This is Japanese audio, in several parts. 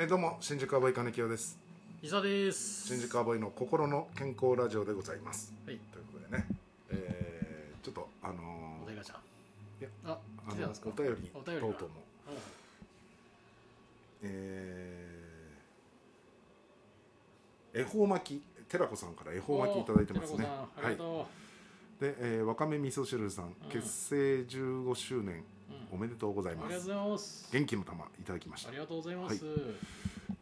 えーどうも新宿アボイ金清です。伊沢です。新宿アボイの心の健康ラジオでございます。はい。ということでね、えーちょっとあのーお題ガチャ。いやああの来てたんですかお便りお便りが等々もえー恵方巻き寺子さんから恵方巻きいただいてますね。おー寺子さんあはいりがとで、えーわかめ味噌汁さん、結成15周年。う、おめでとうございます。りがとうございます。元気の玉いただきました。ありがとうございます、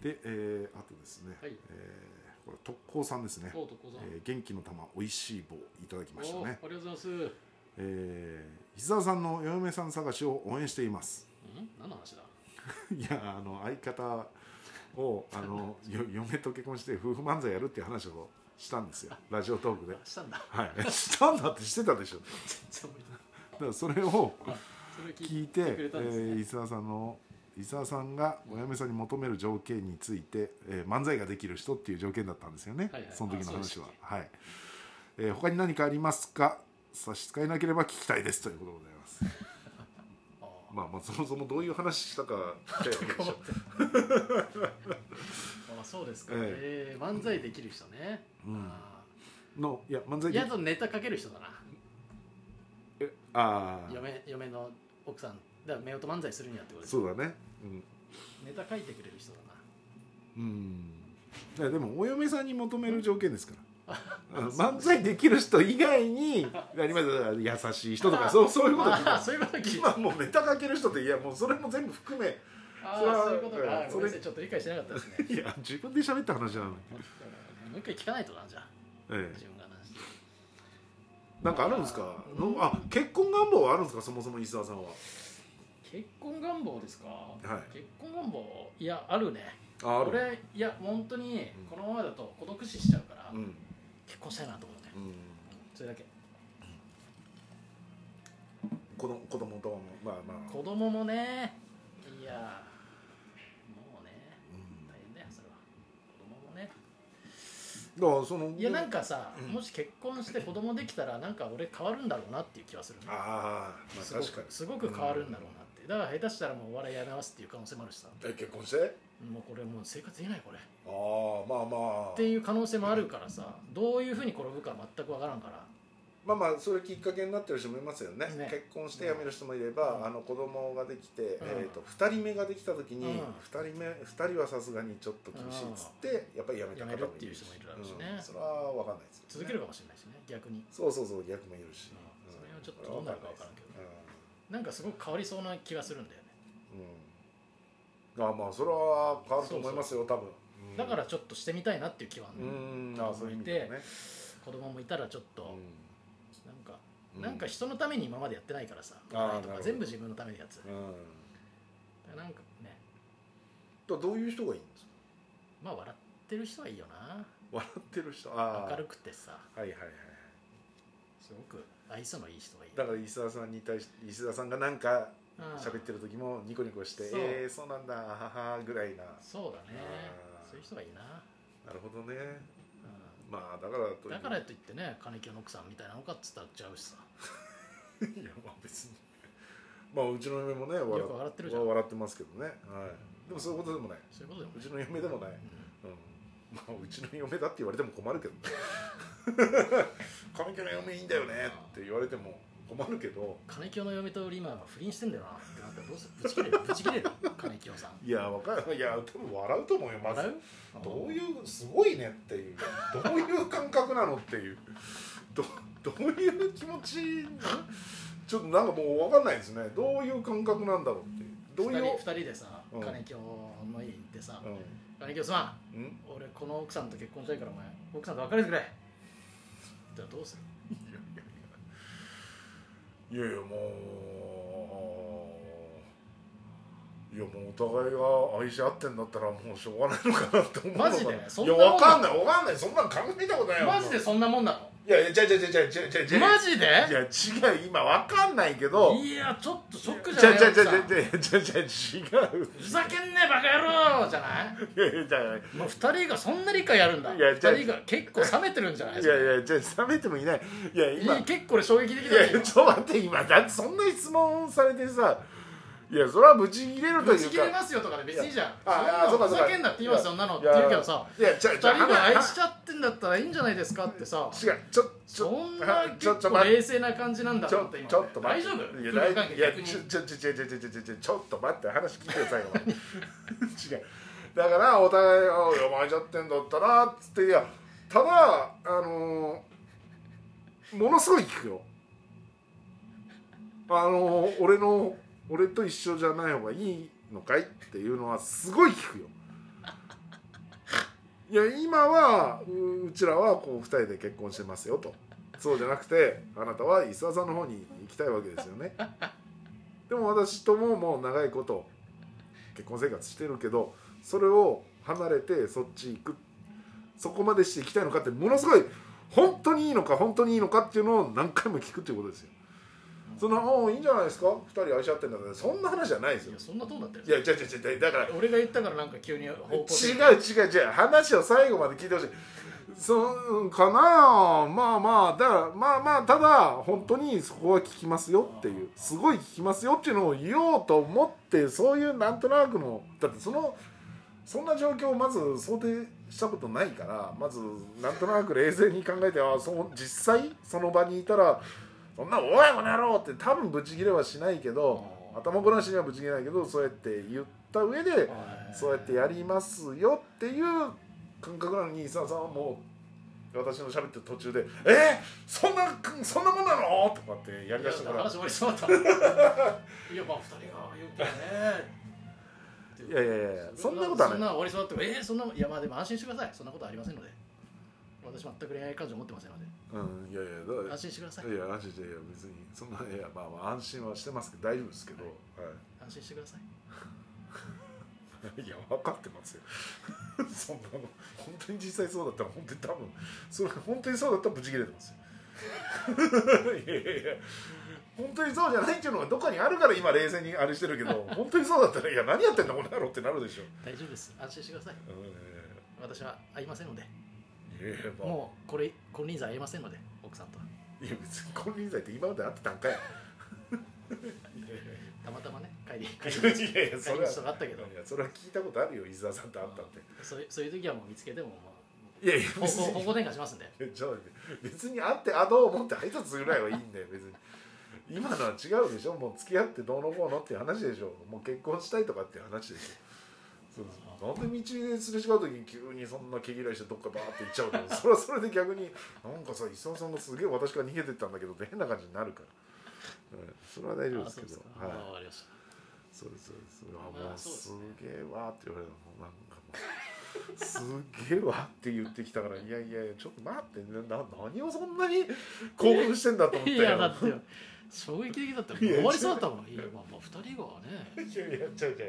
で、えーあとですね、はい。えーこれ特攻さんですね、おうとこさん、えー元気の玉おいしい棒いただきましたおーあねりがとうございます。うんえー、さんのお嫁さん探しを応援しています。何の話だ？いやあの相方をあの よ嫁と結婚して夫婦漫才やるっていう話をしたんですよ。ラジオトークで。したんだ。はい。したんだってしてたでしょ。全然覚えてない。だからそれを聞いて、伊沢さんの伊沢さんがお嫁さんに求める条件について、えー漫才ができる人っていう条件だったんですよね、はいはい。その時の話は。あはい、えー他に何かありますか？差し支えなければ聞きたいですということでございます。あ まあまあそもそもどういう話したか あそうですか、ええ。ー漫才できる人ね、うん。あのいや漫才ーいやとネタかける人だな。えああ嫁嫁の奥さんだから夫婦漫才するにはってことそうだね。うん。ネタ書いてくれる人だな。うん。いやでもお嫁さんに求める条件ですから。う。ん漫才できる人以外に 何まで優しい人とかそうそういうこと。ああそういうこと聞いて。今もうネタかける人っていやもうそれも全部含め。あそれはあそういうことか。うん。ごめんなさいちょっと理解してなかったですね。いや自分で喋った話なのに、もう一回聞かないとなじゃあ。え。自分なんかあるんですか？あーのあ結婚願望はあるんですか？そもそも伊沢さんは。結婚願望ですか、い。結婚願望いやあるね。あある。俺いや本当にうん。このままだと孤独死しちゃうから、うん。結婚したいなと思うね。うん。それだけ。子供子供ともまあまあ。子供もねいやもうねうん大変だよそれは子供もねだからそのいやなんかさ、うん。もし結婚して子供できたらなんか俺変わるんだろうなっていう気はするねああまあすごく確かに。すごく変わるんだろうなって、だから下手したらもうお笑いやめますっていう可能性もあるしさ。え結婚して？もうこれもう生活できないこれ。ああまあまあ。っていう可能性もあるからさどういうふうに転ぶか全く分からんからまあまあそれきっかけになってる人もいますよね。ね。結婚して辞める人もいれば、うん。あの子供ができて、ん。えー、と2人目ができた時に、うん。2人目2人はさすがにちょっと厳しいっつって、やっぱり辞めた辞方もいう人もいるしね。うん。それは分かんないですよね。続けるかもしれないしね逆に、そうそうそう逆もいるし、うん。それはちょっとどうなるか分からんけどうなんかすごく変わりそうな気がするんだよね。ん、うん、あまあそれは変わると思いますよ多分、うん。だからちょっとしてみたいなっていう気はあうるん。あそういう意味でね、子供もいたらちょっと、うなんなんか人のために今までやってないからさあーお笑いとか全部自分のためにやつうん。なんかね。とどういう人がいいんですか？まあ笑ってる人はいいよな。笑ってる人？明るくてさ。はいはいはいすごく愛想のいい人がいいだから石田さんに対して石田さんがなんかうん。喋ってる時もニコニコして「そう。えー、そうなんだはは」ぐらいな。そうだね。そういう人がいいな、なるほどね。うまあだからとん、だからといってね金清の奥さんみたいなのかっつったらちゃうしさ。いやまあ別に。まあうちの嫁もね笑よく笑ってるじゃん。笑ってますけどね。はい。でもそういうことでもない。そういうことでもねうちの嫁でもない、うん。うん、まあうちの嫁だって言われても困るけどね。神木の嫁いいんだよねって言われても困るけど。金清の嫁と俺今不倫してんだよな。ってなったらどうするぶち切れるぶち切れる。金清さん。いやわかる。いや多分笑うと思うよまず。どういうすごいねっていう。どういう感覚なのっていう。どどういう気持ちちょっとなんかもう分かんないですね。どういう感覚なんだろうっていう。どういう？二人二人でさうん。金清の家行ってさう「金清さんん、うん、俺この奥さんと結婚したいからお前奥さんと別れてくれ」じゃあどうする？いやいやもういやもうお互いが愛し合ってんだったらもうしょうがないのかなって思うのかなマジで？そんいなもんやわかんないわかんないそんなん考えたことないよ。マジでそんなもんなの？いやいやじゃじゃじゃじゃじゃじゃじゃマジで？いや違う今わかんないけど。いやちょっとショックじじゃゃないじゃじゃじ違う。ふざけんねえバカ野郎じゃない？いやいやじゃもう二人がそんな理解やるんだ。いやじゃあ。二人が結構冷めてるんじゃない？いやいやじゃ冷めてもいない。いや今。結構俺衝撃的いだよやちょっと待って今。だってそんな質問されてさいやそれはブチ切れるというぶち切れかますよとかで別にいいじゃん。ああそうかそうかそんなふざけんなって言いますよ。なのって言うけどさいやちょ二人が愛しちちゃってんだったらいいんじゃないですかってさ。違うちょちょそんな結構冷静な感じなんだちょって今ちょっと待って。大丈夫？いやちょちょちょちょちょちょちょちょちょっと待って話聞いてくださいよ違うだからお互い「あお前じゃってんだったら」っつっていやただあのーものすごい聞くよあのー俺の俺と一緒じゃない方がいいのかいっていうのはすごい聞くよ。いや今はうちらはこう2人で結婚してますよと。そうじゃなくてあなたは磯田さんの方に行きたいわけですよね。でも私とももう長いこと結婚生活してるけどそれを離れてそっち行く。そこまでしていきたいのかってものすごい本当にいいのか本当にいいのかっていうのを何回も聞くっていうことですよ。そんな「おういいんじゃないですか？2人愛し合ってんだから。そんな話じゃないですよ。いやそんなとんだったよ。いや違う違う違う。だから俺が言ったからなんか急に違う違う違う。話を最後まで聞いてほしい。そうかな？まあまあだからまあまあただ本当にそこは聞きますよっていう。すごい聞きますよっていうのを言おうと思ってそういうなんとなくのだってそのそんな状況をまず想定したことないからまずなんとなく冷静に考えてあそう実際その場にいたらそんな「おいこの野郎!」って多分ブチギレはしないけど頭ごなしにはブチギレないけどそうやって言った上でそうやってやりますよっていう感覚なのに伊沢さんはもう私の喋ってる途中で「え？ー、そんなそんなもんなの?」とかってやりだしたから。話終わりそうだったいやまあ二人が言うけどね。いやいやいやそんなことはない。そんな終わりそうだってえー、そんないやまあでも安心してください。そんなことはありませんので私全く恋愛感情持ってませんので。うんいやいやだ安心してください。いや安心していや別にそんないやまあまあ安心はしてますけど大丈夫ですけど、はい。安心してください。いや分かってますよ。そんなの。本当に実際そうだったら本当に多分それ本当にそうだったらブチ切れてますよ。いやいやいや。本当にそうじゃないっていうのがどっかにあるから今冷静にあれしてるけど本当にそうだったら「いや何やってんだこの野郎」ってなるでしょ、大丈夫です。安心してください。うん。私は会いませんのでもうこれ金輪際会いませんので奥さんと。はいや別に金輪際って今まで会ってたんかいいや。たまたまね帰り帰いりやいやいやそれあったけど。いやそれは聞いたことあるよ伊沢さんと会ったって。そういうそういう時はもう見つけてもまいやいや方向転換しますんで。いやちょっと待って別に会ってあどうもって挨拶ぐらいはいいんだよ別に。今のは違うでしょもう付き合ってどうのこうのっていう話でしょ。もう結婚したいとかっていう話でしょ。そうそうなんで道ですれ違う時に急にそんな毛嫌いしてどっかバーって行っちゃうと それは それで逆になんかさ磯野さんがすげえ私から逃げてったんだけど変な感じになるから、うん、それは大丈夫ですけど。はい。あそうですそうです。あまあもうすそうですね。げえわって言われたなんかもうすげえわって言ってきたから。いやいやちょっと待って。なな何をそんなに興奮してんだと思っていやだってよ衝撃的だった終わりそうだったもん。いやまあまあ2人がね。いやちゃうち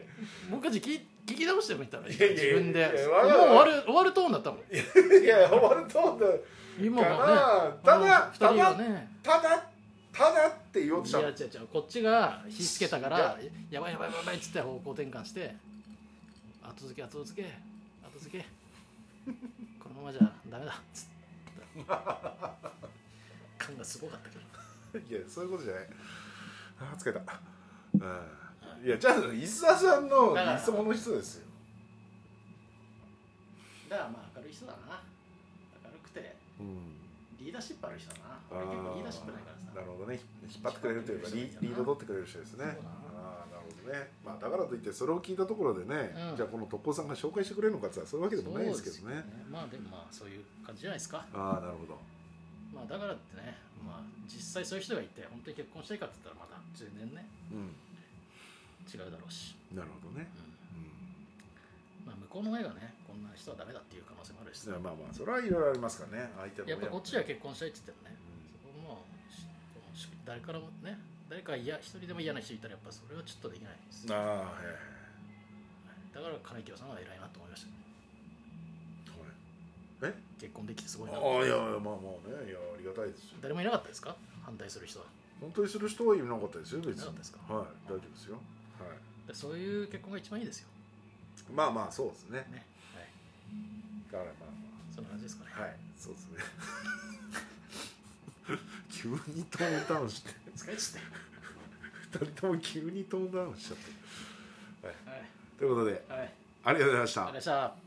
もう一回聞き聞き直してもいったら自分で。もう終わる終わるトーンだったもん。いや終わると思った今はね。ただあの二人がね。ただただって言おうといしたの。や違う違うこっちが火つけたからや。ばいやばいやばいっつって方向転換して後付け後付け後付け。このままじゃダメだ。っつって。感がすごかったけどいやそういうことじゃない。あー疲れた。うん。いやじゃあ石田さんの理想の人ですよ。だからまあ明るい人だな。明るくてうん。リーダーシップある人だな。あ俺結構リーダーシップないからさ。なるほどね。引っ張ってくれるというかリリード取ってくれる人ですね。ああなるほどね。まあだからといってそれを聞いたところでね、うん。じゃあこの特攻さんが紹介してくれるのかってそういうわけでもないですけどね。そうですよまあでもまあそういう感じじゃないですか。ああなるほど。まあだからってねまあ実際そういう人がいて本当に結婚したいかって言ったらまた全然ねうん。違うだろうし、なるほどね、うん。うん。まあ向こうの親がねこんな人はダメだっていう可能性もあるし。まあまあそれはいろいろありますからね相手のやっぱこっちは結結婚したいって言ってもね。そこも誰からもね誰か嫌一人でも嫌な人いたらやっぱそれはちょっとできないです。ああはいはいだから金清さんは偉いなと思いました。はいえ？結婚できてすごいな。ああいやいやまあまあね。いやありがたいですよ。誰もいなかったですか？反対する人は。本当にする人はいなかったですよ別に。いなかったですか？はい大丈夫ですよ。はい。でそういう結婚が一番いいですよ。まあまあそうですね。ねはい。だからまあそんな感じですかね。まあはいそうですね。急にトーンダウンして。疲れちゃっ2人とも急にトーンダウンしちゃって。はい。ということではい。ありがとうございました。ありがとうございました